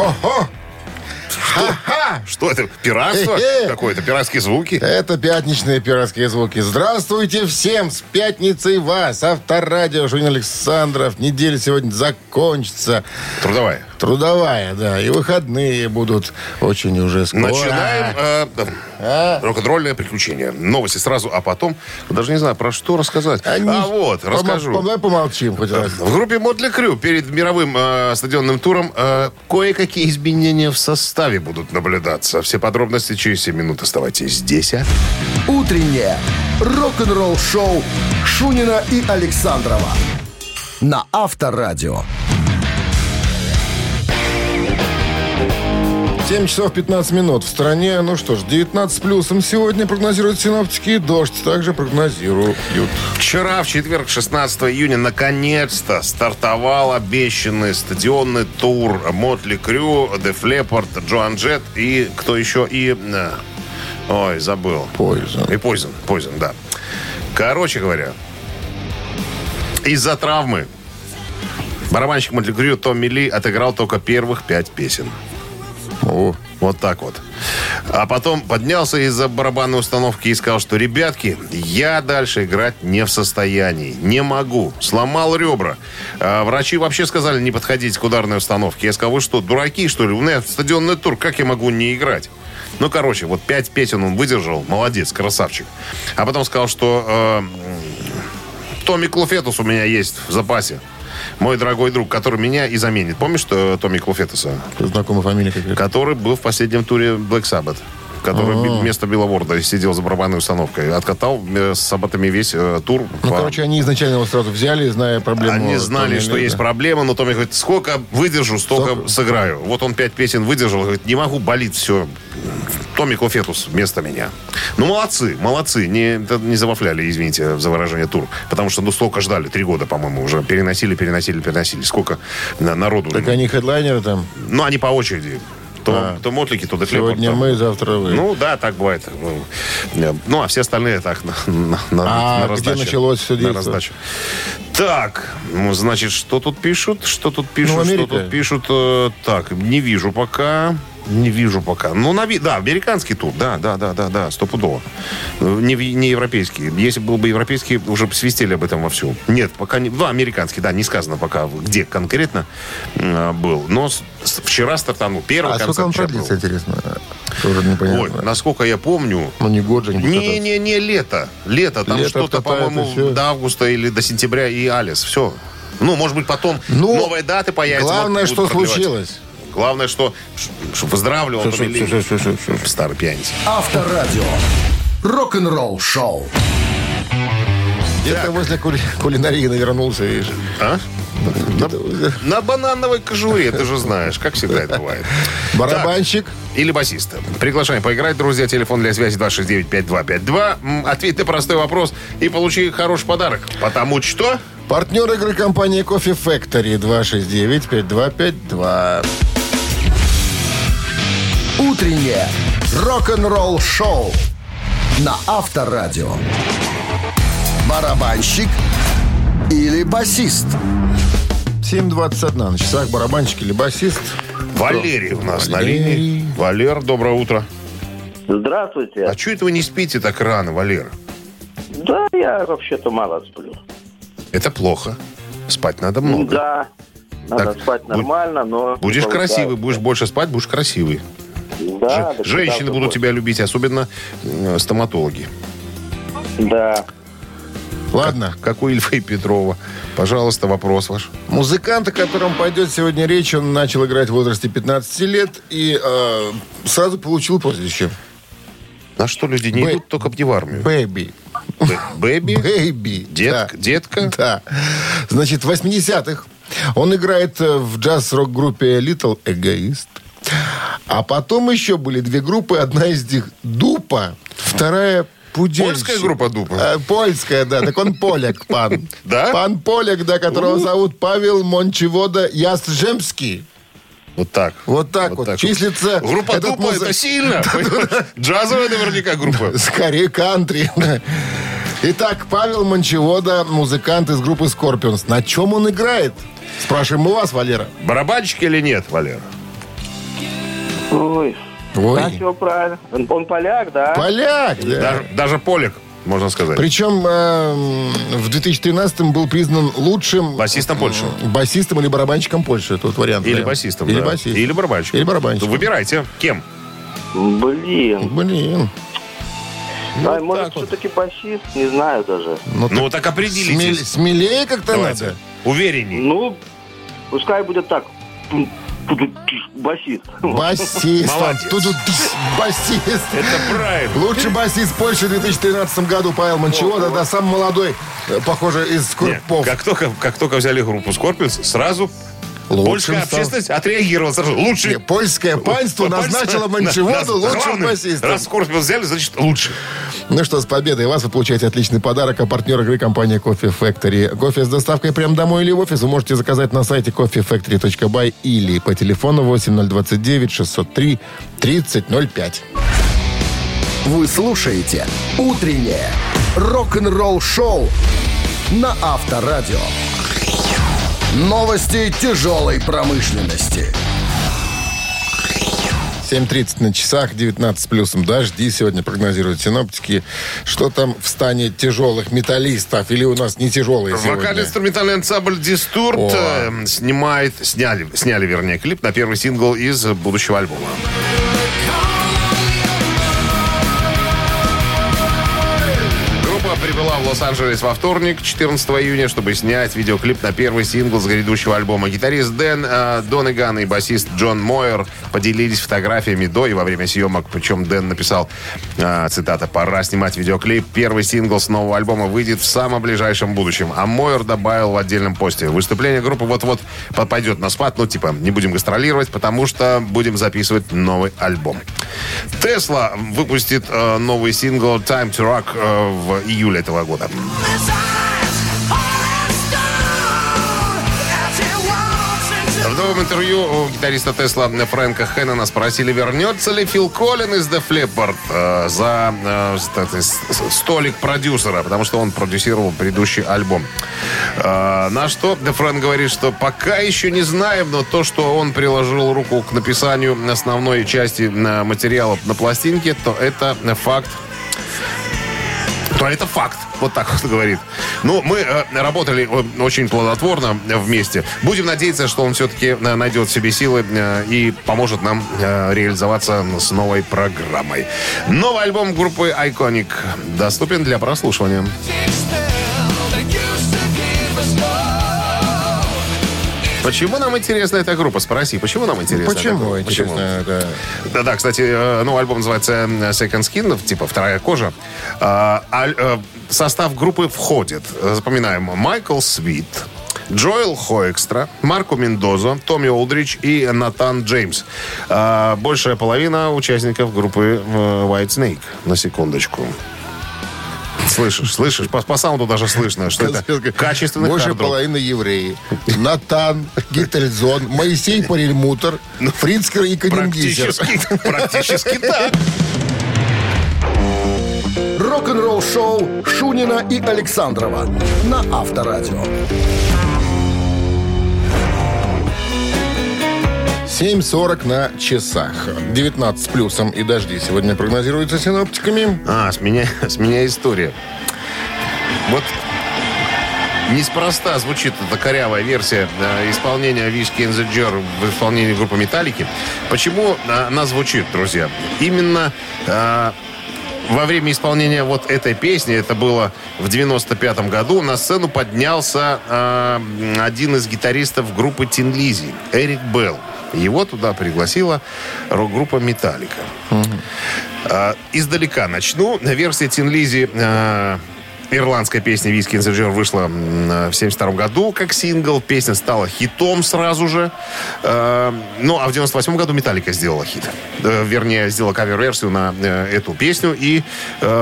Oh ho. Ha, ha. Что это? Пиратство? Какое-то? Пиратские звуки? Это пятничные пиратские звуки. Здравствуйте всем! С пятницей вас! Авторадио Шунин Александров. Неделя сегодня закончится. Трудовая. Трудовая, да. И выходные будут очень уже скоро. Начинаем э, А? рок-н-ролльное приключение. Новости сразу, а потом... Даже не знаю, про что рассказать. А, Они- вот, Помо- расскажу. пом- Давай помолчим хоть раз. В группе Мотли Крю перед мировым э, стадионным туром э, кое-какие изменения в составе будут наблюдаться. Все подробности через 7 минут. Оставайтесь здесь, а? «Утреннее рок-н-ролл-шоу» Шунина и Александрова на Авторадио. 7 часов 15 минут в стране. Ну что ж, 19 с плюсом сегодня прогнозируют синоптики. и Дождь также прогнозируют. Вчера, в четверг, 16 июня, наконец-то стартовал обещанный стадионный тур Мотли Крю, Def Leppard, Джоан Джет и кто еще? И... э, Ой, забыл. Poison. И Poison. Poison, да. Короче говоря, из-за травмы барабанщик Мотли Крю Томми Ли отыграл только первых пять песен. О, Вот так вот. А потом поднялся из-за барабанной установки и сказал, что, ребятки, я дальше играть не в состоянии. Не могу. Сломал ребра. А врачи вообще сказали не подходить к ударной установке. Я сказал, вы что, дураки, что ли? У меня стадионный тур, как я могу не играть? Ну, короче, вот пять песен он выдержал. Молодец, красавчик. А потом сказал, что э, Томми Клуфетус у меня есть в запасе. Мой дорогой друг, который меня и заменит. Помнишь, что Томми Клуфетуса? знакомая фамилия какая-то. который был в последнем туре Black Sabbath. Который А. би- вместо Билла Ворда сидел за барабанной установкой. Откатал э, с сабатами весь э, тур. Ну, по- короче, они изначально его сразу взяли, зная проблему. Они знали, Томми что Ли, есть проблема, но Томми говорит, сколько выдержу, столько Столько- сыграю. Вот он пять песен выдержал, говорит, не могу, болит все. Томми Клофетус вместо меня. Ну, молодцы, молодцы. Не, не завафляли, извините за выражение, тур. Потому что, ну, столько ждали, три года, по-моему, уже переносили, переносили, переносили. Сколько на- народу. Так они хедлайнеры там. Ну, они по очереди. То, А. то Мотлики, то Leppard, Сегодня мы, завтра вы. Ну да, так бывает. Ну, а все остальные так на, на, на- А на где раздачу. началось всё На действовать? раздачу. Так, ну, значит, что тут пишут? Что тут пишут? Ну, что тут пишут? Э, Так, не вижу пока. Не вижу пока. Ну, нави- да, американский тур. Да, да, да, да, да, стопудово. Э, Не, ви- не европейский. Если был бы европейский, уже бы свистели об этом вовсю. Нет, пока не... Да, американский, да, не сказано пока, где конкретно э, был. Но с- с- вчера стартанул. Первый а сколько он продлится, интересно? Тоже непонятно. Ой, насколько я помню, Ну, не год же, не не, не, не лето. Лето. Там Лето что-то, по-моему, до августа или до сентября и Алис. Все. Ну, может быть, потом Ну, новые даты появятся. Главное, что продлевать. случилось. Главное, что, что выздоравливал Что, что, Томми Ли. что, что, что, что, что? Старый пьяница. Авторадио. Рок-н-ролл-шоу. Где-то возле кули- кулинарии навернулся, видишь. А? Возле- На банановой кожуре, ты же знаешь, как всегда это бывает. Барабанщик. Или басиста. Приглашаем поиграть, друзья. Телефон для связи 269-5252. М, Ответь на простой вопрос и получи хороший подарок. Потому что... Партнер игры компании Coffee Factory 269-5252. «Утреннее рок-н-ролл-шоу» на Авторадио. Барабанщик или басист? 7.21 на часах. Барабанщик или басист. Валерий у нас на Валерий. линии. Валер, доброе утро. Здравствуйте. А что это вы не спите так рано, Валер? Да, я вообще-то мало сплю. Это плохо. Спать надо много. Да, надо Так, спать нормально, но... Будешь красивый, будешь больше спать, будешь красивый. Да, да, Женщины будут тебя любить, особенно э, стоматологи. Да. Ладно. Как у Ильфа и Петрова. Пожалуйста, вопрос ваш. Музыкант, о котором пойдет сегодня речь, он начал играть в возрасте 15 лет и э, сразу получил прозвище. На что люди не Бэ- идут, только не в армию. Baby. Бэ- Baby? Baby. Детка? Да. Детка? Да. Значит, в 80-х Он играет э, в джаз-рок-группе Little Egoist. А потом еще были две группы. Одна из них Дупа, вторая Пудельщик. Польская группа Дупа? Э, Польская, да. Так он поляк, пан. Да? Пан поляк, да, которого зовут Павел Мончевода Ясжемский. Вот так. Вот так вот. Числится Группа этот Дупа музы- это сильно. Джазовая наверняка группа. Скорее кантри. Итак, Павел Мончевода, музыкант из группы Scorpions. На чем он играет? Спрашиваем у вас, Валера. Барабанщик или нет, Валера? Ой, Ой. да, все правильно. Он, он поляк, да? Поляк, да. Даже, даже полик, можно сказать. Причем эм, в 2013 был признан лучшим... Басистом Польши. Басистом или барабанщиком Польши. Тут вариант. Или вариант. басистом, Или да. басист. Или барабанщиком. Или барабанщиком. Выбирайте. Кем? Блин. Блин. Ай, может, так вот. все-таки басист? Не знаю даже. Ну, Ну, так смель- определитесь. смелее как-то надо. Уверенней. Ну, пускай будет так. Басист. Басист. Молодец. Тут басист. Это правильно. Лучший басист Польши в 2013 году Павел Мончевода, да, самый молодой, э, похоже, из Скорпов. как, только, как только взяли группу Скорпионс, сразу Лучшим польская стал. общественность отреагировала сразу. Лучший. Не, Польское панство назначило Мончеводу лучшим басистом. Раз Скорпионс взяли, значит лучше. Ну что, с победой вас вы получаете отличный подарок. А партнер игры компания Coffee Factory. Кофе с доставкой прямо домой или в офис вы можете заказать на сайте coffeefactory.by или по телефону 8029 603 3005. Вы слушаете «Утреннее рок-н-ролл-шоу» на Авторадио. Новости тяжелой промышленности. 7.30 на часах, 19 с плюсом дожди. Сегодня прогнозируют синоптики. Что там в стане тяжелых металлистов? Или у нас не тяжелые сегодня? Вокально-инструментальный ансамбль Дистурт О. э, снимает, сняли, сняли, вернее, клип на первый сингл из будущего альбома. Прибыла в Лос-Анджелес во вторник, 14 июня, чтобы снять видеоклип на первый сингл с грядущего альбома. Гитарист Дэн э, Донеган и басист Джон Мойер поделились фотографиями до и во время съемок. Причем Дэн написал, э, цитата, «Пора снимать видеоклип. Первый сингл с нового альбома выйдет в самом ближайшем будущем». А Мойер добавил в отдельном посте. Выступление группы вот-вот пойдет на спад. Ну, типа, не будем гастролировать, потому что будем записывать новый альбом. Тесла выпустит э, новый сингл «Time to Rock» э, в июле этого года. В новом интервью у гитариста Тесла Фрэнка Хэннона спросили, вернется ли Фил Коллин из The Flippard э, за э, столик продюсера, потому что он продюсировал предыдущий альбом. Э, на что Фрэнк говорит, что пока еще не знаем, но то, что он приложил руку к написанию основной части э, материала на пластинке, то это факт то это факт. Вот так вот говорит. Ну, мы э, работали э, очень плодотворно вместе. Будем надеяться, что он все-таки э, найдет в себе силы э, и поможет нам э, реализоваться с новой программой. Новый альбом группы Iconic доступен для прослушивания. Почему нам интересна эта группа? Спроси, почему нам интересна эта Почему? Интересно, это- Да-да, кстати, э, ну, альбом называется э, Second Skin, типа «Вторая кожа». А, В состав группы входит, запоминаем, Майкл Свит, Джоэл Хоэкстра, Марко Мендозо, Томми Олдрич и Натан Джеймс. А, Большая половина участников группы White Snake. На секундочку. Слышишь, слышишь? По, по саунду даже слышно, что это качественный Больше хард-рок. половины евреи. Натан, Гительзон, Моисей Парельмутер, Фрицкер и Каденгизер. Практически, практически так. Рок-н-ролл-шоу Шунина и Александрова на Авторадио. 7.40 на часах. 19 с плюсом и дожди сегодня прогнозируются синоптиками. А, с меня, с меня история. Вот неспроста звучит эта корявая версия э, исполнения Whiskey in the Jar в исполнении группы Металлики. Почему она звучит, друзья? Именно э, во время исполнения вот этой песни, это было в 95-м году, на сцену поднялся э, один из гитаристов группы Thin Lizzy, Эрик Белл. Его туда пригласила рок-группа Металлика. Э, Издалека начну. Версия Thin Lizzy э, Ирландская песня «Whiskey Jar» вышла в 72 году как сингл. Песня стала хитом сразу же. Э, Ну, а в 98 году «Metallica» сделала хит. Э, Вернее, сделала кавер-версию на э, эту песню и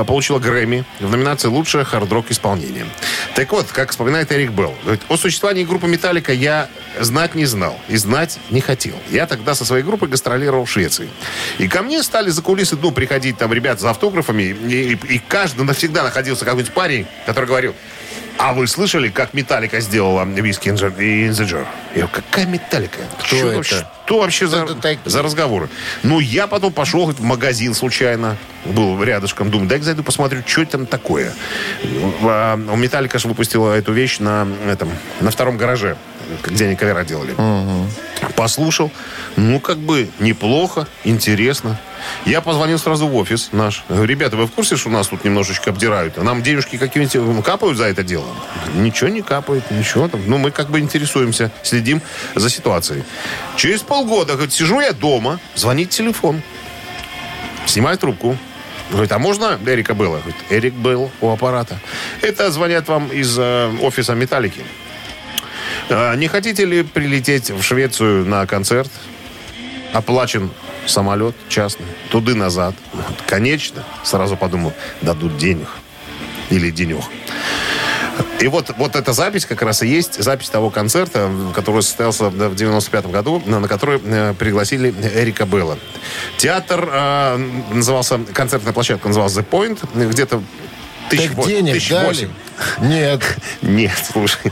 получила Грэмми в номинации «Лучшее хард-рок исполнение». Так вот, как вспоминает Эрик Белл, о существовании группы «Металлика» я знать не знал и знать не хотел. Я тогда со своей группой гастролировал в Швеции. И ко мне стали за кулисы, ну, приходить там ребят за автографами, и, и- и каждый навсегда находился какой-нибудь парень, который говорил, а вы слышали, как Металлика сделала виски the jar? Я говорю, какая Металлика? Кто Чё это? Что вообще за, это за разговоры? Ну, я потом пошел в магазин случайно. Был рядышком. Думаю, дай зайду посмотрю, что это там такое. А, У Металлика же выпустила эту вещь на, этом, на втором гараже, где они кавера делали. Послушал. Ну, как бы неплохо, интересно. Я позвонил сразу в офис наш. Говорю, ребята, вы в курсе, что нас тут немножечко обдирают? А нам денежки какие-нибудь м, капают за это дело? Ничего не капает, ничего там. Ну, мы как бы интересуемся, следим за ситуацией. Через полгода, говорит, сижу я дома, звонит телефон. Снимаю трубку. Говорит, а можно Эрика Белла? Говорит, Эрик был у аппарата. Это звонят вам из э, офиса Металлики. А, Не хотите ли прилететь в Швецию на концерт? Оплачен самолет частный. Туды-назад. Вот, Конечно. Сразу подумал, дадут денег. Или денег. И вот, вот эта запись как раз и есть запись того концерта, который состоялся в 95 году, на, который э, пригласили Эрика Белла. Театр э, назывался, концертная площадка называлась The Point, где-то тысяч, Так во- денег тысяч дали? восемь. Нет. Нет, слушай.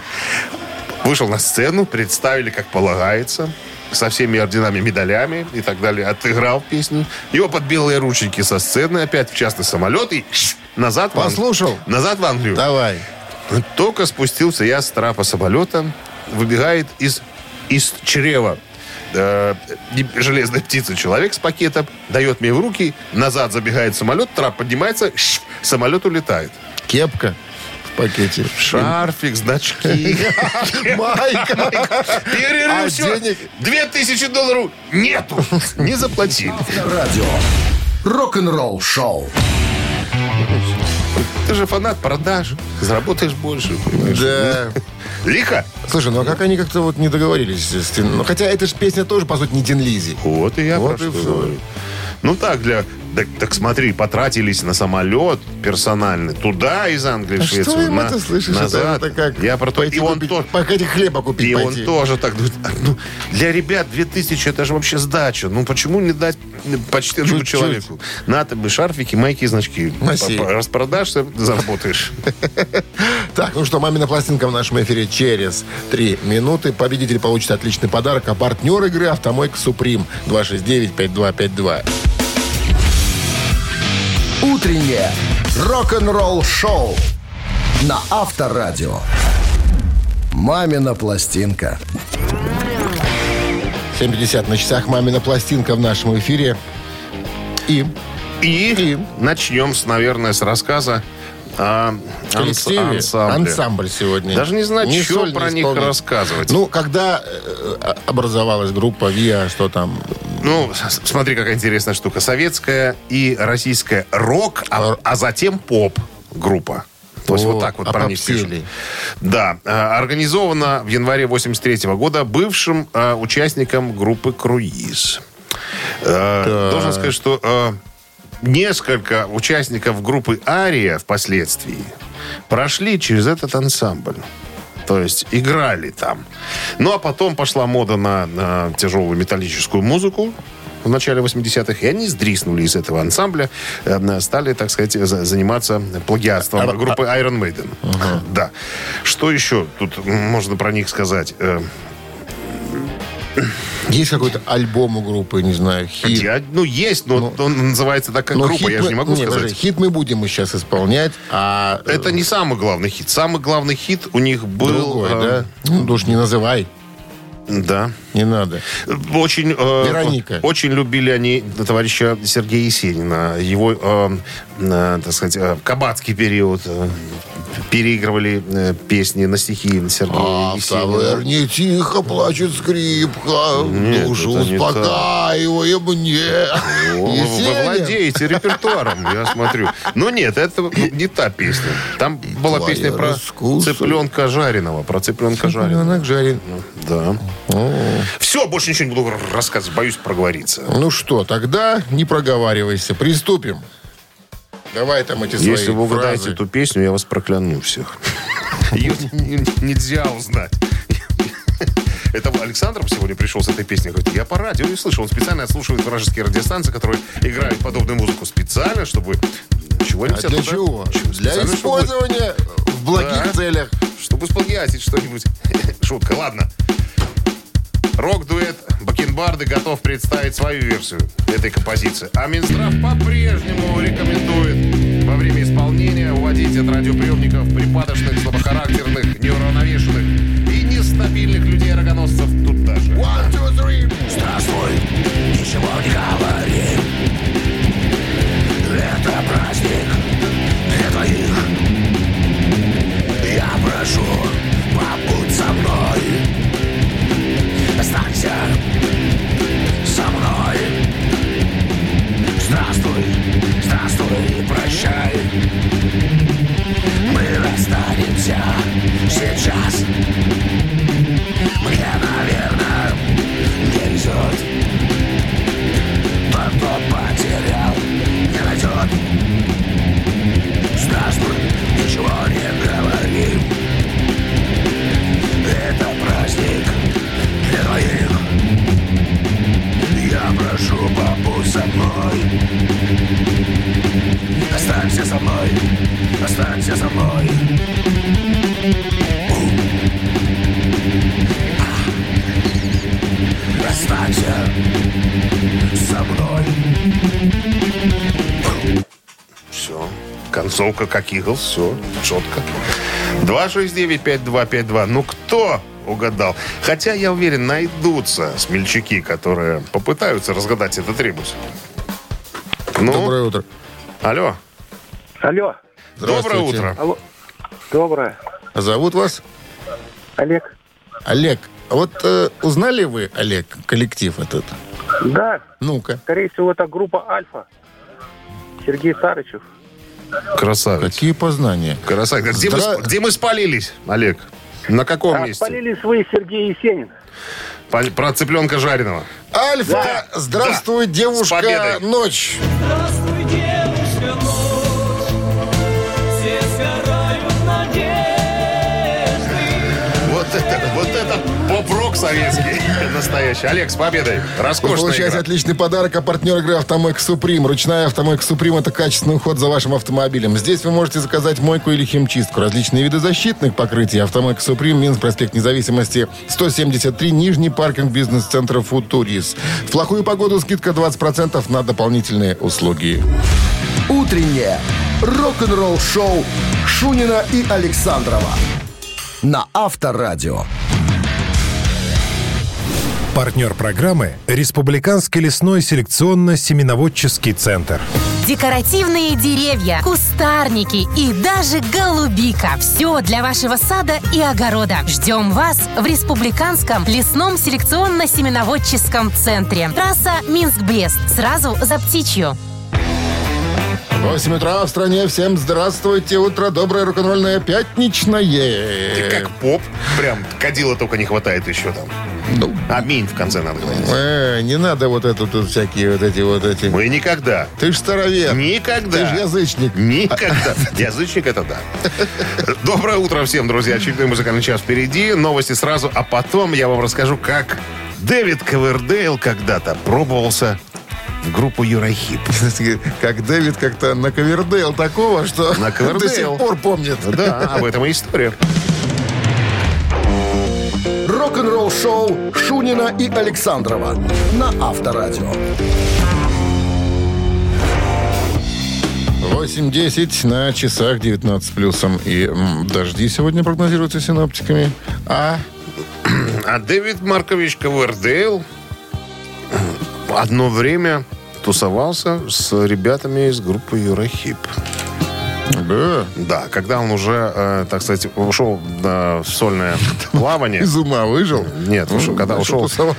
Вышел на сцену, представили, как полагается, со всеми орденами, медалями и так далее. Отыграл песню. Его под белые рученьки со сцены опять в частный самолет и назад в Ан- Послушал? Назад в Англию. Давай. Только спустился я с трапа самолета, выбегает из, из чрева э, железной птицы человек с пакетом, дает мне в руки, назад забегает самолет, трап поднимается, самолет улетает. Кепка пакете. Шарфик, значки. Майка. Перерыв, А все. денег? Две тысячи долларов нету. Не заплатили. Радио. Рок-н-ролл шоу. Ты же фанат продаж. Заработаешь больше. понимаешь? Да. Лихо. Слушай, ну а как они как-то вот не договорились? Ну, хотя эта же песня тоже, по сути, не Дин Лизи. Вот и я Вот про и что говорю. Ну так, для... Так, так смотри, потратились на самолет персональный. Туда из Англии в А Швецию. что им на- это слышишь? Назад. Это, это как Я про то. И он, купить, то- пойти хлеба купить и он пойти. тоже так думает. «А, Ну, для ребят 2000 это же вообще сдача. Ну почему не дать почтенному Чуть-чуть. человеку? На тебе шарфики, майки и значки. Носи. Распродашься, заработаешь. Так, ну что, мамина пластинка в нашем эфире через три минуты. Победитель получит отличный подарок, а партнер игры «Автомойка Суприм» 269-5252. Утреннее рок-н-ролл шоу на Авторадио. Мамина пластинка. 7.50 на часах «Мамина пластинка» в нашем эфире. И И начнем, с, наверное, с рассказа о анс- коллективе ансамбле. ансамбль сегодня. Даже не знаю, Не что про них исполнитель. рассказывать. Ну, когда э, э, образовалась группа ВИА, что там? Ну, смотри, какая интересная штука. Советская и российская рок, а, а затем поп-группа. То есть О, вот так вот а про них пишут. Да. э, Организована в январе 83 года бывшим э, участником группы «Круиз». Э, Должен сказать, что э, несколько участников группы «Ария» впоследствии прошли через этот ансамбль. То есть играли там. Ну, а потом пошла мода на, на тяжелую металлическую музыку в начале 80-х, и они сдриснули из этого ансамбля, э, стали, так сказать, за- заниматься плагиатством А- группы Iron Maiden. Да. Что еще тут можно про них сказать? Есть какой-то альбом у группы, не знаю, хит? я- ну, есть, но он называется так, как Но группа, я же мы- не могу не, сказать. подожди, хит мы будем сейчас исполнять, а... э, Это не самый главный хит. Самый главный хит у них был... другой, э, да? Ну, уж не называй, Да. Не надо. Очень, э, Вероника. очень любили они товарища Сергея Есенина. Его, э, э, так сказать, кабацкий период. переигрывали песни на стихи Сергея А в Есенина. таверне тихо плачет скрипка, Нет, душу успокаивая мне. О, Вы, владеете репертуаром, я смотрю. Но нет, это не та песня. Там была Твоя песня про раскуса. цыпленка жареного. Про цыпленка жареного. Цыпленок жарен. Да. Все, больше ничего не буду рассказывать. Боюсь проговориться. Ну что, тогда не проговаривайся, приступим. Давай там эти свои Если вы угадаете фразы. эту песню, я вас прокляну всех. Ее нельзя узнать. Это Александров сегодня пришел с этой песней. Говорит, я по радио не слышал. Он специально отслушивает вражеские радиостанции, которые играют подобную музыку специально, чтобы чего А для чего? Для использования в благих целях. Чтобы сплагиатить что-нибудь. Шутка, ладно. Рок-дуэт Бакенбарды готов представить свою версию этой композиции. А Минздрав по-прежнему рекомендует во время исполнения уводить от радиоприемников припадочных, слабохарактерных, неуравновешенных и нестабильных людей-рогоносцев тут даже. One, two, three. Здравствуй, ничего не говори Это праздник Концовка как игл, все четко. 269-5252. Ну кто угадал? Хотя, я уверен, найдутся смельчаки, которые попытаются разгадать этот ребус. Ну, Доброе утро. алло. Алло. Доброе утро. Алло. Доброе. А Зовут вас Олег. Олег. А Вот э, узнали вы, Олег, коллектив этот? Да, Ну-ка. скорее всего, это группа Альфа. Сергей Сарычев. Красавец. Какие познания? Красавец. Где, мы, Здра- сп- где мы спалились, Олег? На каком А, месте? спалились вы, Сергей Есенин. Про цыпленка жареного. Альфа, здравствуй, С девушка, ночь. Поп-рок советский настоящий. Олег, с победой. Вы Роскошная получаете игра. отличный подарок, а партнер игры «Автомойка Суприм». Ручная «Автомойка Суприм» — это качественный уход за вашим автомобилем. Здесь вы можете заказать мойку или химчистку, различные виды защитных покрытий. «Автомойка Суприм», Минск, проспект Независимости, 173, Нижний паркинг бизнес-центра «Футурис». В плохую погоду скидка 20% на дополнительные услуги. Утреннее рок-н-ролл-шоу Шунина и Александрова на Авторадио. Партнер программы – Республиканский лесной селекционно-семеноводческий центр. Декоративные деревья, кустарники и даже голубика. Все для вашего сада и огорода. Ждем вас в Республиканском лесном селекционно-семеноводческом центре. Трасса Минск-Брест. Сразу за птичью. 8 утра в стране. Всем здравствуйте. Утро доброе, рок-н-ролльное, пятничное. Ты как поп. Прям кадила только не хватает еще там. Ну, Аминь в конце надо говорить. э, не надо вот это тут всякие вот эти вот эти. Мы никогда. Ты ж старовер. Никогда. Ты ж язычник. Никогда. Язычник это да. Доброе утро всем, друзья. Очередной музыкальный час впереди. Новости сразу, а потом я вам расскажу, как Дэвид Ковердейл когда-то пробовался в группу Юрахип. Как Дэвид как-то на Ковердейл такого, что На до сих пор помнит. Да, об этом и история. Рок-н-ролл-шоу Шунина и Александрова на Авторадио. 8.10 на часах 19 плюсом. И м, дожди сегодня прогнозируются синоптиками. А А Дэвид Маркович Ковердейл одно время тусовался с ребятами из группы Юрахип. Да. Да, когда он уже, э, так сказать, ушел э, в сольное плавание. Из ума выжил? Нет, ушел, когда Начал ушел,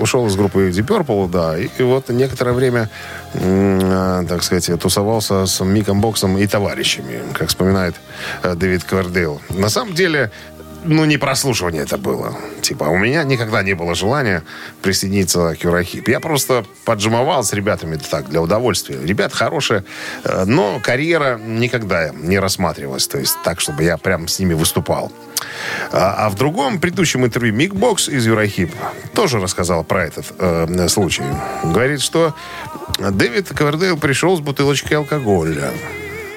ушел из группы Deep Purple, да, и, и вот некоторое время, э, так сказать, тусовался с Миком Боксом и товарищами, как вспоминает э, Дэвид Квердейл. На самом деле, ну, не прослушивание это было. Типа, у меня никогда не было желания присоединиться к Юрахип. Я просто поджимовал с ребятами так, для удовольствия. Ребят хорошие, э, но карьера никогда не рассматривалась. То есть так, чтобы я прям с ними выступал. А, а в другом предыдущем интервью Мик Бокс из Uriah Heep тоже рассказал про этот э, случай. Говорит, что Дэвид Ковердейл пришел с бутылочкой алкоголя.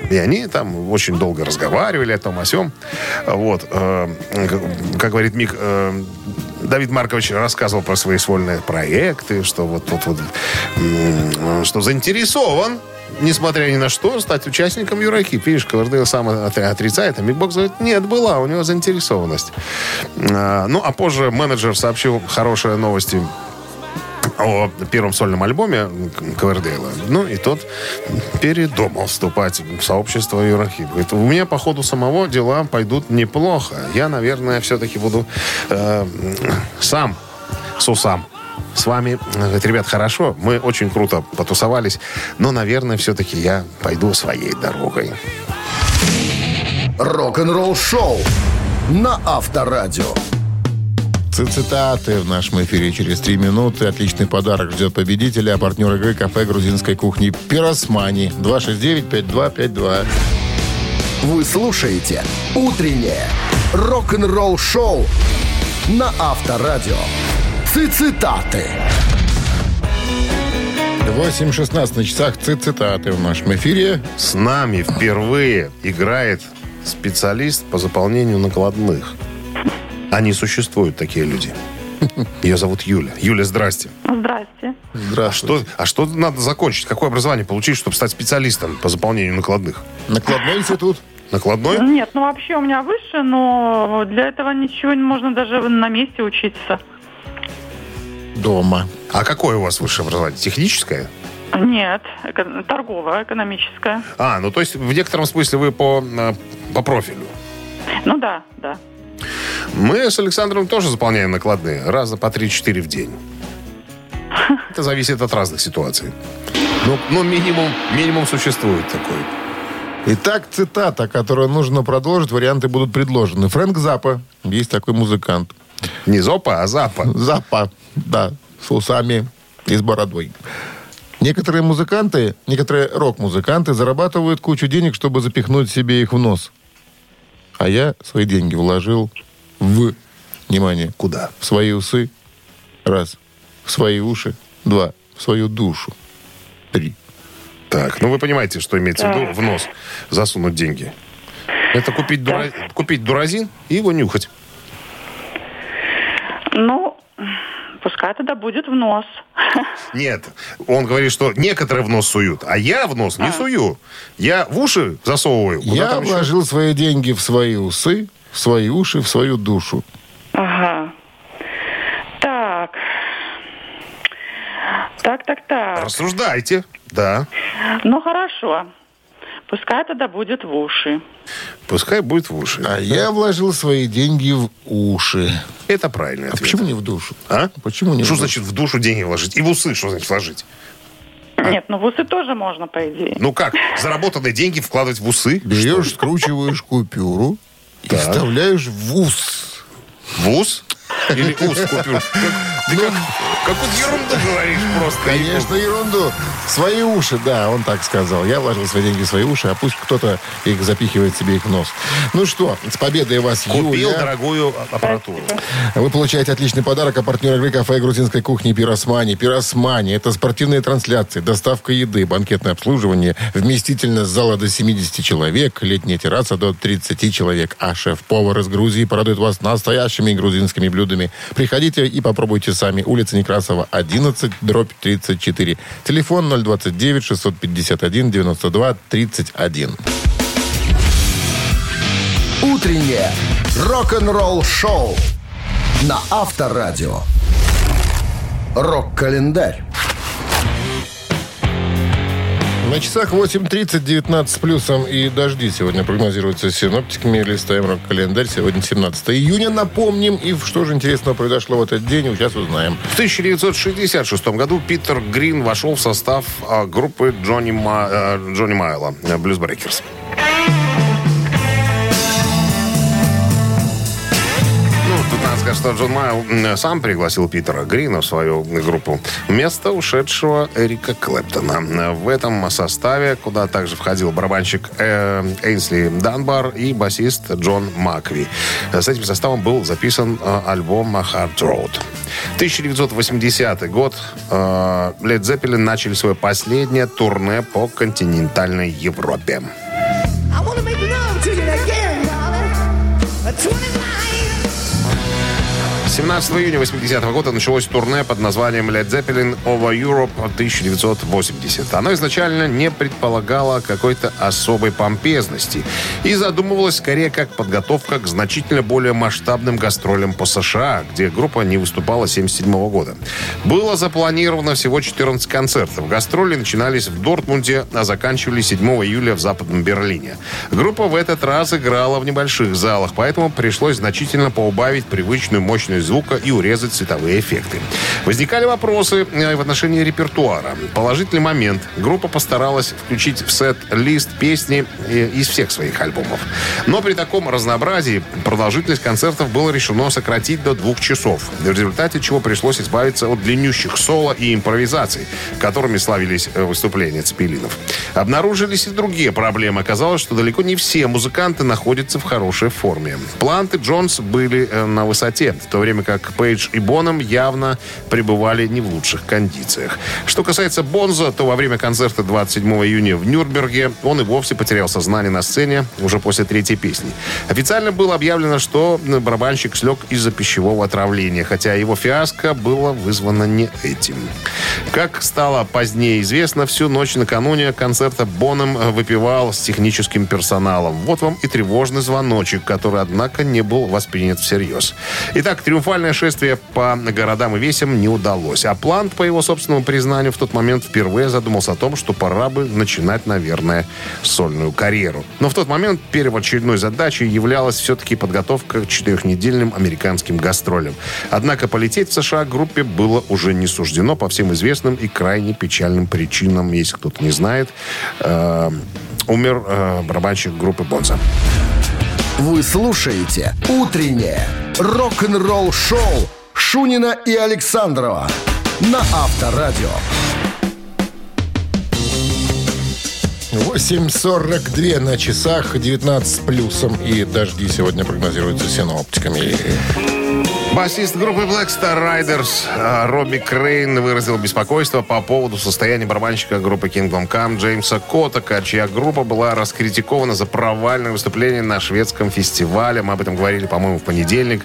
И они там очень долго разговаривали о том, о сем. Вот. э, как- говорит Мик, э, Давид Маркович рассказывал про свои сольные проекты, что вот тут вот, м, что заинтересован несмотря ни на что, стать участником Uriah Heep. Видишь, Ковердейл сам отрицает, а Мик Бокс говорит, нет, была, у него заинтересованность. А, Ну, а позже менеджер сообщил хорошие новости о первом сольном альбоме Ковердейла. Ну, и тот передумал вступать в сообщество Юрахип. Говорит, у меня, по ходу самого, дела пойдут неплохо. Я, наверное, все-таки буду э, сам с усам. С вами, говорит, ребят, хорошо, мы очень круто потусовались, но, наверное, все-таки я пойду своей дорогой. Рок-н-ролл шоу на Авторадио. Цитаты в нашем эфире через три минуты. Отличный подарок ждет победителя. А партнер игры кафе грузинской кухни «Пиросмани». 269-5252. Вы слушаете «Утреннее рок-н-ролл шоу» на Авторадио. Цитаты. 8.16 на часах цитаты в нашем эфире. С нами впервые играет специалист по заполнению накладных. Они существуют, такие люди. Ее зовут Юля. Юля, здрасте. Здрасте. А Здравствуйте. что, а что надо закончить? Какое образование получить, чтобы стать специалистом по заполнению накладных? Накладной институт. Накладной? Нет, ну вообще у меня выше, но для этого ничего не можно даже на месте учиться. Дома. А какое у вас высшее образование? Техническое? Нет, эко- торговая, экономическая. А, ну то есть в некотором смысле вы по, э, по профилю. Ну да, да. Мы с Александром тоже заполняем накладные. Раза по 3-4 в день. Это зависит от разных ситуаций. Ну, ну минимум, минимум существует такой. Итак, цитата, которую нужно продолжить. Варианты будут предложены. Фрэнк Запа. Есть такой музыкант. Не зопа, а запа. Запа, да, с усами и с бородой. Некоторые музыканты, некоторые рок-музыканты зарабатывают кучу денег, чтобы запихнуть себе их в нос. А я свои деньги вложил в, внимание, Куда? в свои усы, раз, в свои уши, два, в свою душу, три. Так, ну вы понимаете, что имеется в виду в нос засунуть деньги. Это купить, дура- купить дуразин и его нюхать. Ну, пускай тогда будет в нос. Нет, он говорит, что некоторые в нос суют, а я в нос не сую. Я в уши засовываю. Куда я там еще? вложил свои деньги в свои усы, в свои уши, в свою душу. Ага. Так. Так, так, так. Рассуждайте. Да. Ну хорошо. Пускай тогда будет в уши. Пускай будет в уши. А я вложил свои деньги в уши. Это правильный А ответ. почему не в душу? А? Почему не Что в душу? значит в душу деньги вложить? И в усы что значит вложить? Нет, ну в усы тоже можно, по идее. Ну как? Заработанные деньги вкладывать в усы? Берешь, скручиваешь купюру и вставляешь в ус. В ус? Или ус купюр? Ты как, какую-то ерунду говоришь просто. Конечно, ерунду. Свои уши, да, он так сказал. Я вложил свои деньги в свои уши, а пусть кто-то их запихивает себе их в нос. Ну что, с победой вас, Купил Юля. дорогую аппаратуру. Вы получаете отличный подарок от партнера игры кафе грузинской кухни «Пиросмани». «Пиросмани» — это спортивные трансляции, доставка еды, банкетное обслуживание, вместительность зала до 70 человек, летняя терраса до 30 человек. А шеф-повар из Грузии порадует вас настоящими грузинскими блюдами. Приходите и попробуйте сами. Улица Некрасова, 11, дробь 34. Телефон 029 651 92 31. Утреннее рок-н-ролл шоу на Авторадио. Рок-календарь. На часах 8.30, 19 с плюсом и дожди сегодня прогнозируются синоптиками. Листаем рок-календарь. Сегодня 17 июня. Напомним, и что же интересного произошло в этот день, сейчас узнаем. В 1966 году Питер Грин вошел в состав а, группы Джонни, Ма- э, Джонни Майла, э, сказать, что Джон Майл сам пригласил Питера Грина в свою группу вместо ушедшего Эрика Клэптона. В этом составе, куда также входил барабанщик э, Эйнсли Данбар и басист Джон Макви. С этим составом был записан э, альбом Hard Road. 1980 год э, Led Zeppelin начали свое последнее турне по континентальной Европе. I wanna make love to you again, darling. A 29. 17 июня 80 года началось турне под названием Led Zeppelin Over Europe 1980. Оно изначально не предполагало какой-то особой помпезности и задумывалось скорее как подготовка к значительно более масштабным гастролям по США, где группа не выступала с 1977 года. Было запланировано всего 14 концертов. Гастроли начинались в Дортмунде, а заканчивались 7 июля в Западном Берлине. Группа в этот раз играла в небольших залах, поэтому пришлось значительно поубавить привычную мощность звука и урезать цветовые эффекты. Возникали вопросы э, в отношении репертуара. Положительный момент. Группа постаралась включить в сет-лист песни э, из всех своих альбомов. Но при таком разнообразии продолжительность концертов было решено сократить до двух часов, в результате чего пришлось избавиться от длиннющих соло и импровизаций, которыми славились э, выступления цепелинов. Обнаружились и другие проблемы. Оказалось, что далеко не все музыканты находятся в хорошей форме. Плант и Джонс были на высоте, в то время как Пейдж и Боном явно пребывали не в лучших кондициях. Что касается Бонза, то во время концерта 27 июня в Нюрнберге он и вовсе потерял сознание на сцене уже после третьей песни. Официально было объявлено, что барабанщик слег из-за пищевого отравления, хотя его фиаско было вызвано не этим. Как стало позднее известно, всю ночь накануне концерта Боном выпивал с техническим персоналом. Вот вам и тревожный звоночек, который, однако, не был воспринят всерьез. Итак, триумфальное шествие по городам и весям не удалось. А Плант, по его собственному признанию, в тот момент впервые задумался о том, что пора бы начинать, наверное, сольную карьеру. Но в тот момент первоочередной задачей являлась все-таки подготовка к четырехнедельным американским гастролям. Однако полететь в США группе было уже не суждено по всем известным и крайне печальным причинам, если кто-то не знает. Э, умер э, барабанщик группы Бонза. Вы слушаете «Утреннее рок-н-ролл-шоу» Шунина и Александрова на Авторадио. 8.42 на часах, 19 с плюсом. И дожди сегодня прогнозируются синоптиками. Басист группы Black Star Riders э, Робби Крейн выразил беспокойство по поводу состояния барабанщика группы Kingdom Come Джеймса Коттака, чья группа была раскритикована за провальное выступление на шведском фестивале. Мы об этом говорили, по-моему, в понедельник.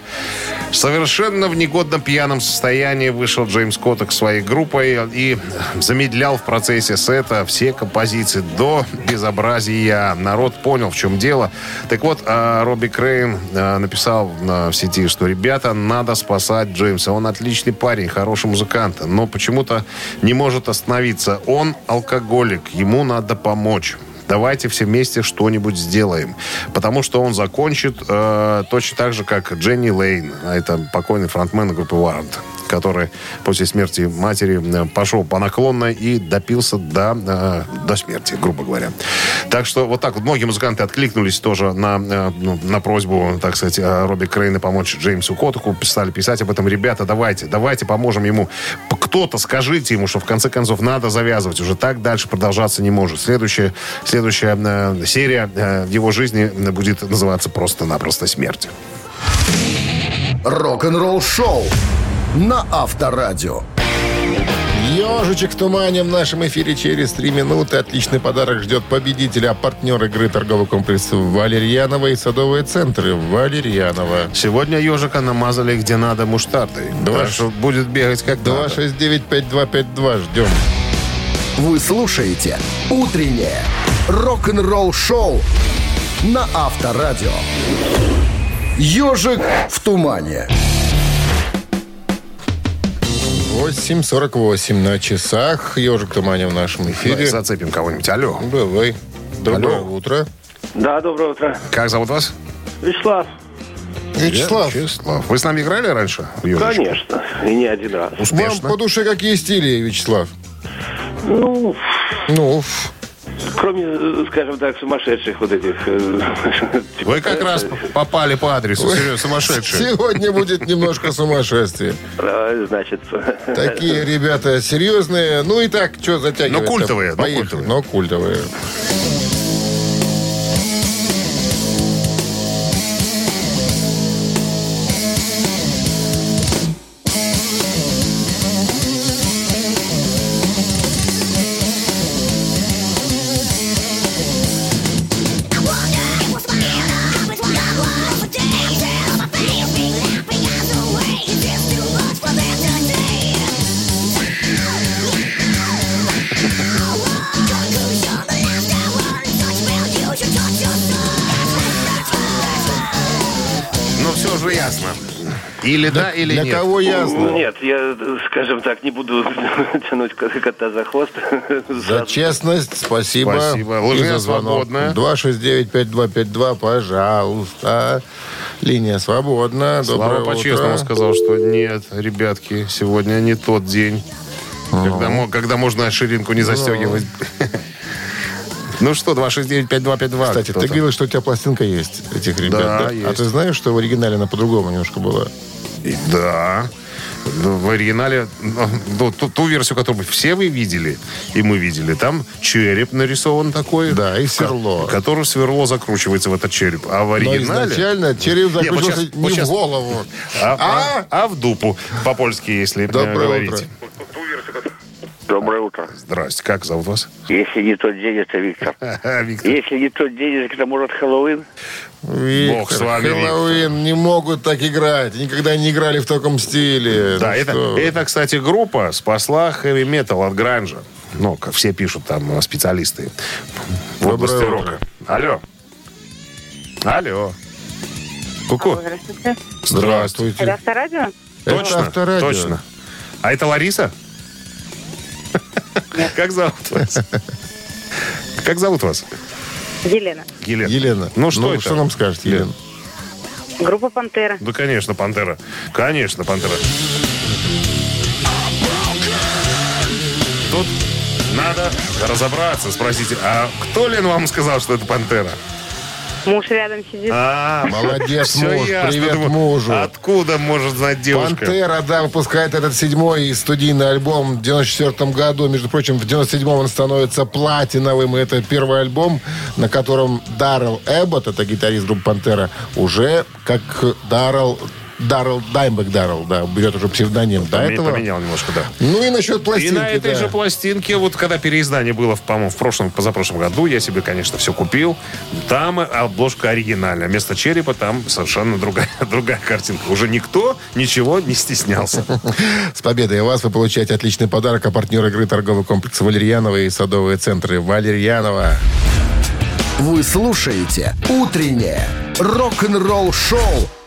Совершенно в негодном пьяном состоянии вышел Джеймс Коттак своей группой и замедлял в процессе сета все композиции до безобразия. Народ понял, в чем дело. Так вот, э, Робби Крейн э, написал в сети, что ребята, надо спасать Джеймса. Он отличный парень, хороший музыкант, но почему-то не может остановиться. Он алкоголик, ему надо помочь. Давайте все вместе что-нибудь сделаем. Потому что он закончит э, точно так же, как Дженни Лейн. Это покойный фронтмен группы Warrant который после смерти матери э, пошел по наклонной и допился до, э, до смерти, грубо говоря. Так что вот так вот многие музыканты откликнулись тоже на, э, ну, на просьбу, так сказать, э, Робби Крейна помочь Джеймсу Коттаку. Стали писать об этом. Ребята, давайте, давайте поможем ему. Кто-то скажите ему, что в конце концов надо завязывать. Уже так дальше продолжаться не может. Следующая, следующая э, серия э, в его жизни будет называться просто-напросто «Смерть». Рок-н-ролл-шоу на Авторадио. Ежичек в тумане в нашем эфире через три минуты. Отличный подарок ждет победителя. А партнер игры торговый комплекс Валерьянова и садовые центры Валерьянова. Сегодня ежика намазали где надо муштардой. Два Так что будет бегать как надо. 269-5252. Ждем. Вы слушаете «Утреннее рок-н-ролл-шоу» на Авторадио. «Ежик в тумане». 8.48 на часах. Ежик Туманя в нашем Давай эфире. зацепим кого-нибудь. Алло. Давай. Доброе Алло. утро. Да, доброе утро. Как зовут вас? Вячеслав. Вячеслав, Вячеслав. Вы с нами играли раньше? в? Конечно. И не один раз. вам Успешно. по душе какие стили, Вячеслав? Ну, Ну, кроме, э, скажем так, сумасшедших вот этих... э, типа, Вы как раз попали по адресу, серьезно, сумасшедшие. сегодня будет немножко сумасшествие. э, Значит, Такие ребята серьезные. Ну и так, что затягивать Но культовые, но Поехали. культовые. Но культовые. Или да, или Для нет. кого ясно? Нет, я, скажем так, не буду тянуть ко- кота за хвост. За честность спасибо. Спасибо. И Лыжня за звонок. свободная. 269-5252, пожалуйста. Линия свободна. Слава Доброе по-честному утро. сказал, что нет, ребятки, сегодня не тот день, когда, мо- когда можно ширинку не застегивать. Ну что, 269-5252. Кстати, ты там? говорил, что у тебя пластинка есть этих ребят. Да, А есть. ты знаешь, что в оригинале она по-другому немножко была? И Да. Ну, В оригинале, ну, ту, ту версию, которую все вы видели, и мы видели, там череп нарисован такой. Да, и ко- сверло. Который сверло закручивается в этот череп. А в Но оригинале... изначально череп Не, вот закручивался щас- не вот в щас. голову. А, А? а- а в дупу, по-польски, если Доброе говорить. утро. Доброе утро. Здрасте, как зовут вас? Если не тот день, это Виктор. Виктор. Если не тот день, это может Хэллоуин. Виктор, Бог с вами, Хэллоуин не могут так играть. Никогда не играли в таком стиле. Да, Ну это, что? это, кстати, группа спасла хэви-метал от гранжа. Ну, как все пишут там специалисты в Доброе области утро. рока. Алло. Алло. Ку-ку. Здравствуйте. Здравствуйте. Это авторадио? Это Точно? авторадио. Точно. А это Лариса? Как зовут вас? Как зовут вас? Елена. Елена. Елена, Ну, что это? что нам скажет Елена? Группа «Пантера». Да, конечно, Пантера. Конечно, Пантера. Тут надо разобраться, спросите, а кто, Лен, вам сказал, что это Пантера? Муж рядом сидит. А, Молодец, муж. Привет мужу. Откуда может знать девушка? Пантера, да, выпускает этот седьмой студийный альбом в 94 году. Между прочим, в 97 он становится платиновым. И это первый альбом, на котором Даррел Эббот, это гитарист группы Пантера, уже как Даррел Даррел, Даймбек Даррел, да, берет уже псевдоним. До этого. Поменял немножко, да. Ну и насчет И пластинки, на этой да. же пластинке, вот когда переиздание было, в, по-моему, в прошлом, позапрошлом году, я себе, конечно, все купил. Там обложка оригинальная. Вместо черепа там совершенно другая, другая картинка. Уже никто ничего не стеснялся. С победой вас вы получаете отличный подарок, а партнер игры торговый комплекс Валерьянова и садовые центры Валерьянова. Вы слушаете «Утреннее рок-н-ролл-шоу»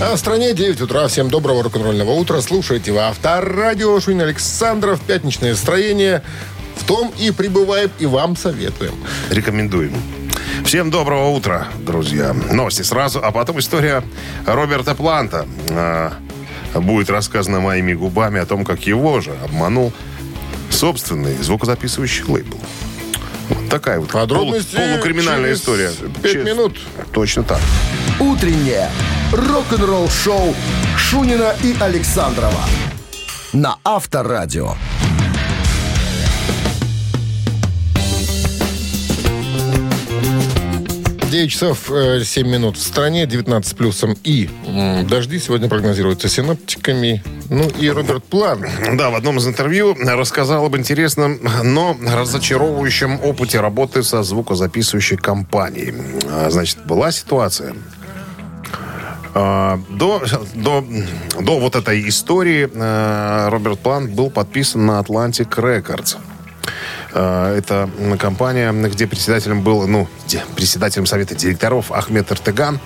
А в стране 9 утра. Всем доброго рок-н-ролльного утра. Слушайте в Авторадио. Шунин Александров. Пятничное настроение. В том и пребываем, и вам советуем. Рекомендуем. Всем доброго утра, друзья. Новости сразу, а потом история Роберта Планта. А, будет рассказана моими губами о том, как его же обманул собственный звукозаписывающий лейбл. Вот такая вот Подробности полу- полукриминальная через история. пять Через- минут. Точно так. «Утреннее рок-н-ролл-шоу» Шунина и Александрова на Авторадио. 9 часов э, 7 минут в стране, 19 с плюсом. И дожди сегодня прогнозируются синоптиками. Ну и Роберт План. Да, в одном из интервью рассказал об интересном, но разочаровывающем опыте работы со звукозаписывающей компанией. А, Значит, была ситуация. А, До, до, до вот этой истории э, Роберт Плант был подписан на Atlantic Records. Э, Это компания, где председателем был, ну, председателем совета директоров Ахмед Эртеган,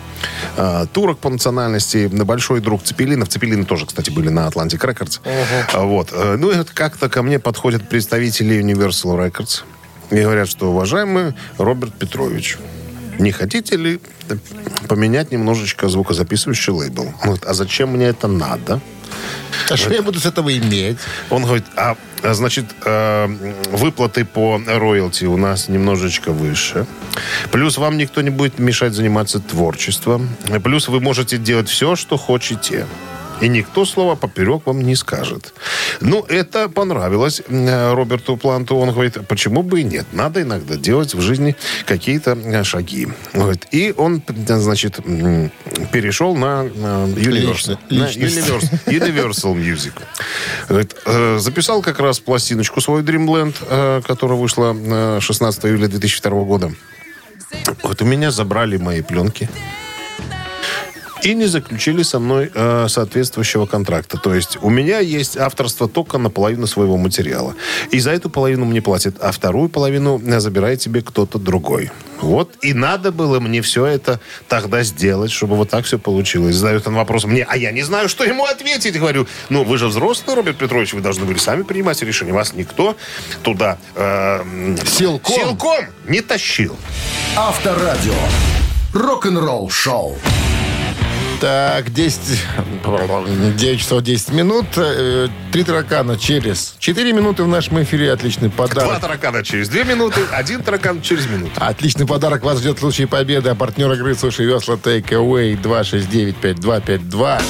э, турок по национальности, большой друг Цепелинов. Цепелины тоже, кстати, были на Atlantic Records. А Вот. Ну, и как-то ко мне подходят представители Universal Records и говорят, что, уважаемый Роберт Петрович, не хотите ли поменять немножечко звукозаписывающий лейбл? Он говорит, а зачем мне это надо? А что я буду с этого иметь? Он говорит, а а, значит, э, выплаты по роялти у нас немножечко выше. Плюс вам никто не будет мешать заниматься творчеством. Плюс вы можете делать все, что хотите. И никто слова поперек вам не скажет. Ну, это понравилось э, Роберту Планту. Он говорит, почему бы и нет? Надо иногда делать в жизни какие-то э, шаги. Говорит, и он, значит, перешел на, Universal, на. Universal, Universal Music. Говорит, э, записал как раз пластиночку свою Dreamland, которая вышла э, 16 июля 2002 года. Вот у меня забрали мои пленки. И не заключили со мной э, соответствующего контракта. То есть у меня есть авторство только на половину своего материала. И за эту половину мне платят, а вторую половину э, забирает себе кто-то другой. Вот. И надо было мне все это тогда сделать, чтобы вот так все получилось. Задает он вопрос мне, а я не знаю, что ему ответить. Говорю, ну вы же взрослый, Роберт Петрович, вы должны были сами принимать решение. Вас никто туда э, Силком. силком не тащил. Авторадио. Рок-н-ролл шоу. Так, 10, 9 часов 10 минут. Э, Три таракана через 4 минуты в нашем эфире. Отличный Два подарок. таракана через две минуты, один таракан через минуту. Отличный подарок вас ждет в случае победы. А партнер игры «Суши Весла Take Away» 269-5252.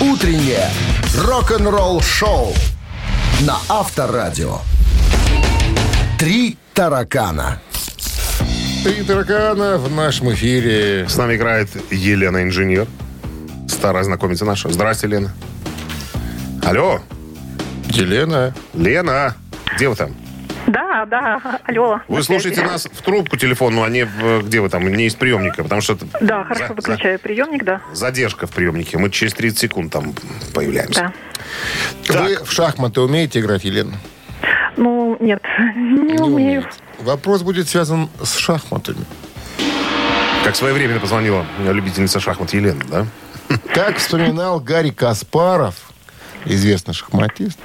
Утреннее рок-н-ролл шоу на Авторадио. Три таракана. Три таракана в нашем эфире. С нами играет Елена Инженер. Старая знакомица наша. Здрасте, Лена. Алло, Елена. Лена, где вы там? Да, да, алло. Вы слушаете нас в трубку телефонную, а не в, где вы там, не из приемника, потому что Да, хорошо, за- выключаю приемник, да. задержка в приемнике. Мы через 30 секунд там появляемся. Да. Вы в шахматы умеете играть, Елена? Ну, нет, не, умею. умеете. Вопрос будет связан с шахматами. Как своевременно позвонила любительница шахмат Елена, да? Как вспоминал Гарри Каспаров, известный шахматист,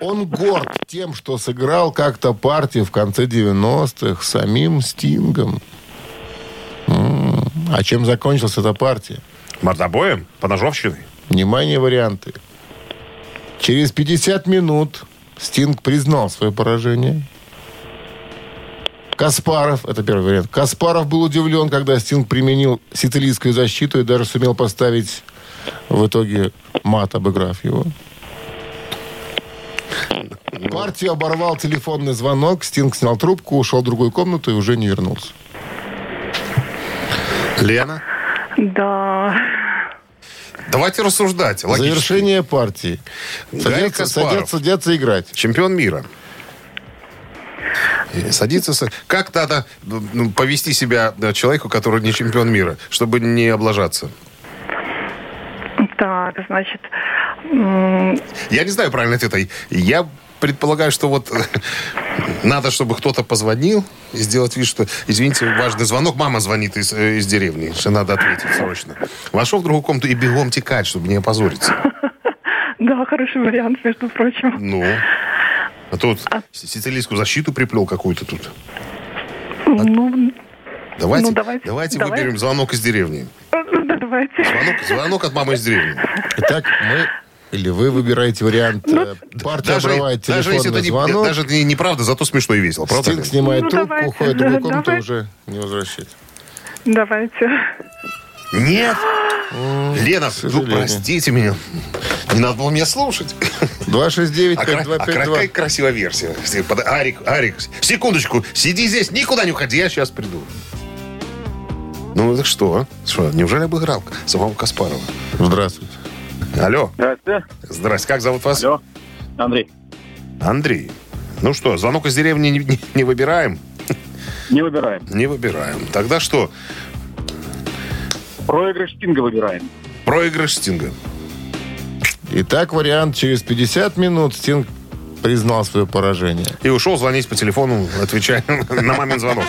он горд тем, что сыграл как-то партию в конце 90-х с самим Стингом. А чем закончилась эта партия? Мордобоем? Поножовщиной? Внимание, варианты. Через 50 минут Стинг признал свое поражение. Каспаров, это первый вариант. Каспаров был удивлен, когда Стинг применил сицилийскую защиту и даже сумел поставить в итоге мат, обыграв его. Партию оборвал телефонный звонок, Стинг снял трубку, ушел в другую комнату и уже не вернулся. Лена? Да. Давайте рассуждать. Логически. Завершение партии. Садятся, садятся, садятся играть. Чемпион мира. И Садится... с- Как надо ну, повести себя человеку, который не чемпион мира, чтобы не облажаться? Так, значит, Я не знаю правильно ответа. Я предполагаю, что вот надо, чтобы кто-то позвонил и сделать вид, что, извините, важный звонок, мама звонит из, э, из деревни, что надо ответить срочно. Вошел в другую комнату и бегом текать, чтобы не опозориться. да, хороший вариант, между прочим. Ну, а тут сицилийскую защиту приплел какую-то тут. Ну, Давайте, Ну, давайте, давайте давай. выберем звонок из деревни. да, давайте. Звонок, звонок от мамы из деревни. Итак, мы или вы выбираете вариант э, партия Даже, обрывает даже если это телефонный не, звонок, даже это не- неправда, зато смешно и весело. Правда? Стинг снимает Ну, трубку, давайте, уходит в другую комнату, давай. уже не возвращается. Давайте. Нет? Лена, ну простите меня. Не надо было меня слушать. 269 А, кра- а кра- какая 5252 красивая версия. Арик, Арик, секундочку, сиди здесь, никуда не уходи, я сейчас приду. Ну, это что, а? Что, неужели обыграл самого Каспарова? Здравствуйте. Алло, Здравствуйте. здрасте, как зовут вас? Алло. Андрей. Андрей. Ну что, звонок из деревни не, не- не выбираем? Не выбираем. Не выбираем. Тогда что? Проигрыш Стинга выбираем. Проигрыш Стинга. Итак, вариант через 50 минут Стинг признал свое поражение. И ушел звонить по телефону, отвечая на момент звонок.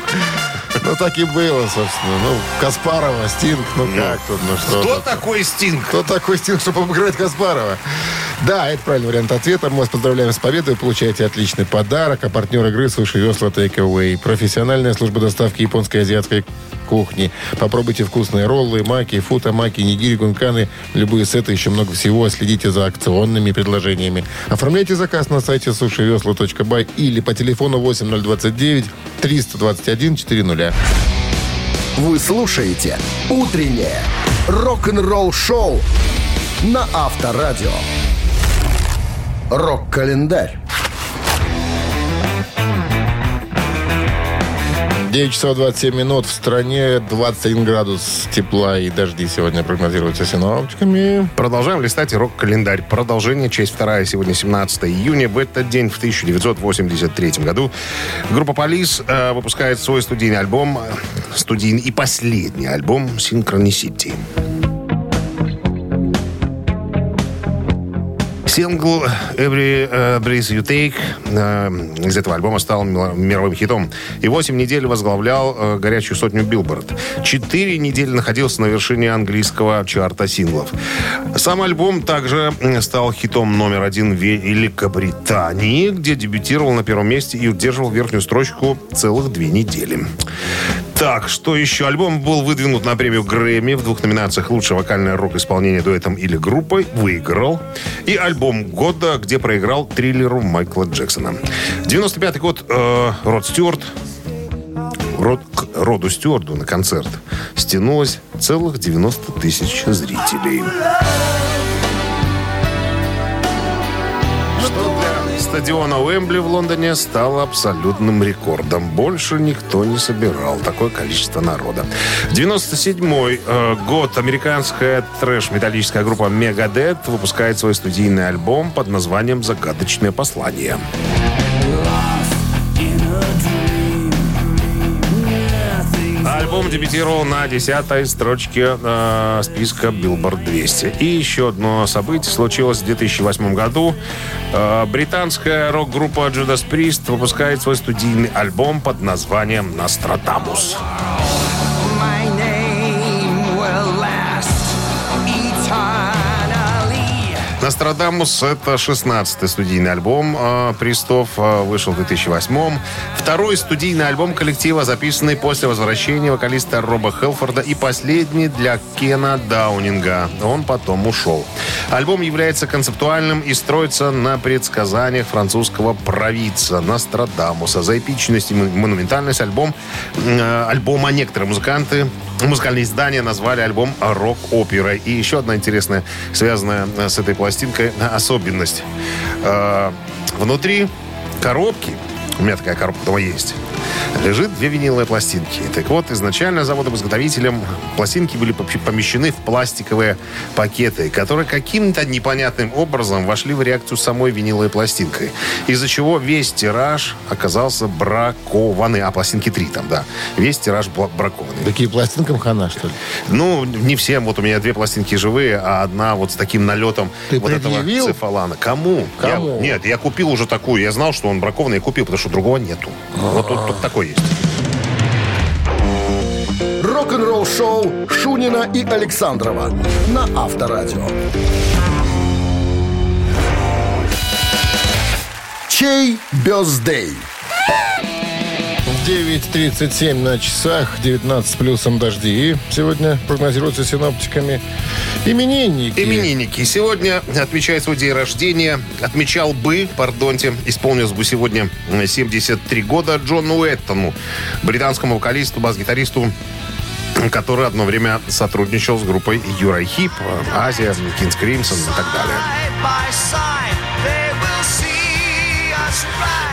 Ну, так и было, собственно. Ну, Каспарова, Стинг, ну как тут, ну что Кто такой Стинг? Кто такой Стинг, чтобы обыграть Каспарова? Да, это правильный вариант ответа. Мы вас поздравляем с победой. Вы получаете отличный подарок. А партнер игры «Суши Весла Take Away». Профессиональная служба доставки японской и азиатской кухни. Попробуйте вкусные роллы, маки, фута-маки, нигири, гунканы, любые сеты, еще много всего. Следите за акционными предложениями. Оформляйте заказ на сайте сушивесла.бай или по телефону 8029 321 400. Вы слушаете «Утреннее рок-н-ролл-шоу» на Авторадио. Рок-календарь. 9 часов 27 минут. В стране 21 градус тепла и дожди сегодня прогнозируются синоптиками. Продолжаем листать рок-календарь. Продолжение, часть вторая, сегодня 17 июня. В этот день, в 1983 году, группа Полис э, выпускает свой студийный альбом, э, студийный и последний альбом «Synchronicity». Сингл «Every э, Breath You Take» э, из этого альбома стал мировым хитом. И 8 недель возглавлял э, горячую сотню Билборд. Четыре недели находился на вершине английского чарта синглов. Сам альбом также стал хитом номер один в Великобритании, где дебютировал на первом месте и удерживал верхнюю строчку целых две недели. Так, что еще? Альбом был выдвинут на премию Грэмми в двух номинациях «Лучшее вокальное рок-исполнение дуэтом или группой» выиграл. И альбом года, где проиграл триллеру Майкла Джексона. 95-й год э, Род Стюарт Род, к Роду Стюарду на концерт стянулось целых 90 тысяч зрителей. Что стадиона Уэмбли в Лондоне стало абсолютным рекордом. Больше никто не собирал такое количество народа. 97 э, год американская трэш-металлическая группа Megadeth выпускает свой студийный альбом под названием «Загадочное послание». Альбом дебютировал на 10 строчке э, списка Billboard 200. И еще одно событие случилось в 2008 году. Э, британская рок-группа Judas Priest выпускает свой студийный альбом под названием «Нострадамус». «Нострадамус» — это 16-й студийный альбом э, Пристов, э, вышел в 2008-м. Второй студийный альбом коллектива, записанный после возвращения вокалиста Роба Хелфорда и последний для Кена Даунинга. Он потом ушел. Альбом является концептуальным и строится на предсказаниях французского провидца Нострадамуса. За эпичность и монументальность альбом, э, альбома некоторые музыканты Музыкальные издания назвали альбом рок-оперой. И еще одна интересная, связанная э, с этой пластинкой, э, особенность. Э, Внутри коробки, у меня такая коробка дома есть, лежит две виниловые пластинки. Так вот, изначально заводом-изготовителем пластинки были пом- помещены в пластиковые пакеты, которые каким-то непонятным образом вошли в реакцию с самой виниловой пластинкой. Из-за чего весь тираж оказался бракованный. А, пластинки три там, да. Весь тираж бракованный. Такие пластинкам хана, что ли? Ну, не всем. Вот у меня две пластинки живые, а одна вот с таким налетом Ты вот этого предъявил? цефалана. Кому? Кому? Я- нет, я купил уже такую. Я знал, что он бракованный, и купил, потому что другого нету. Вот тут такой есть. Рок-н-ролл-шоу Шунина и Александрова на Авторадио. Чей бездей? 9.37 на часах, 19 с плюсом дожди. Сегодня прогнозируется синоптиками именинники. Именинники. Сегодня отмечает свой день рождения. Отмечал бы, пардонте, исполнилось бы сегодня 73 года Джону Уэттону, британскому вокалисту, бас-гитаристу который одно время сотрудничал с группой Юрай Хип, Азия, Кинс Кримсон и так далее.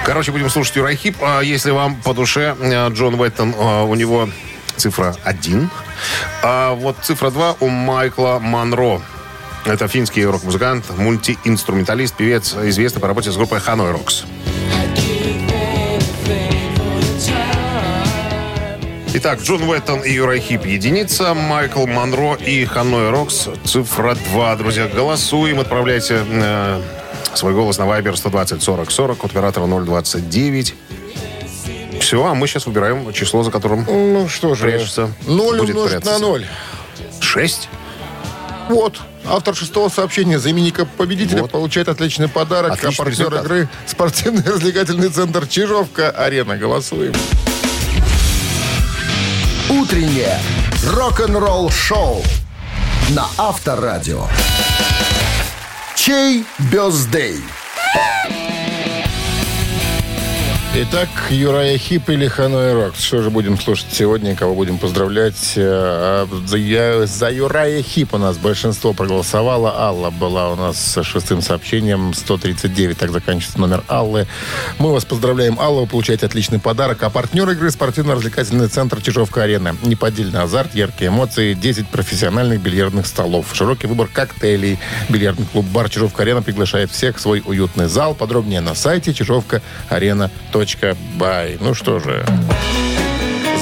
Короче, будем слушать Uriah Heep. А Если вам по душе э, Джон Уэттон, э, у него цифра 1. А вот цифра 2 у Майкла Монро. Это финский рок-музыкант, мультиинструменталист, певец, известный по работе с группой Hanoi Rocks. Итак, Джон Уэттон и Uriah Heep единица, Майкл Монро и Hanoi Rocks цифра 2. Друзья, голосуем, отправляйте э, свой голос на Viber 120 40 40 от оператора 029. Все, а мы сейчас выбираем число, за которым Ну что же, прячется. 0 будет умножить прятаться. на 0. 6? Вот. Автор шестого сообщения за именика победителя Вот. получает отличный подарок. Отличный а партнер результат. игры спортивный развлекательный центр Чижовка-Арена. Голосуем. Утреннее рок-н-ролл-шоу на Авторадио. Чей birthday? Итак, Uriah Heep или Hanoi Rocks. Что же будем слушать сегодня? Кого будем поздравлять? Э, а За, Uriah Heep у нас большинство проголосовало. Алла была у нас с шестым сообщением. 139, так заканчивается номер Аллы. Мы вас поздравляем, Алла. Вы получаете отличный подарок. А партнер игры спортивно-развлекательный центр Чижовка-Арена. Неподдельный азарт, яркие эмоции, 10 профессиональных бильярдных столов. Широкий выбор коктейлей. Бильярдный клуб «Бар Чижовка-Арена» приглашает всех в свой уютный зал. Подробнее на сайте чижовка-арена.бай. Ну что же,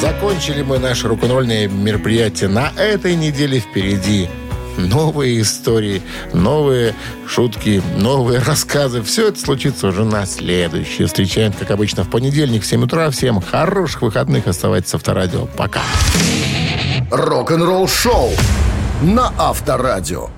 закончили мы наше рок-н-ролльное мероприятие. На этой неделе впереди новые истории, новые шутки, новые рассказы. Все это случится уже на следующий. Встречаем, как обычно, в понедельник в 7 утра. Всем хороших выходных. Оставайтесь с Авторадио. Пока. Рок-н-ролл-шоу на Авторадио.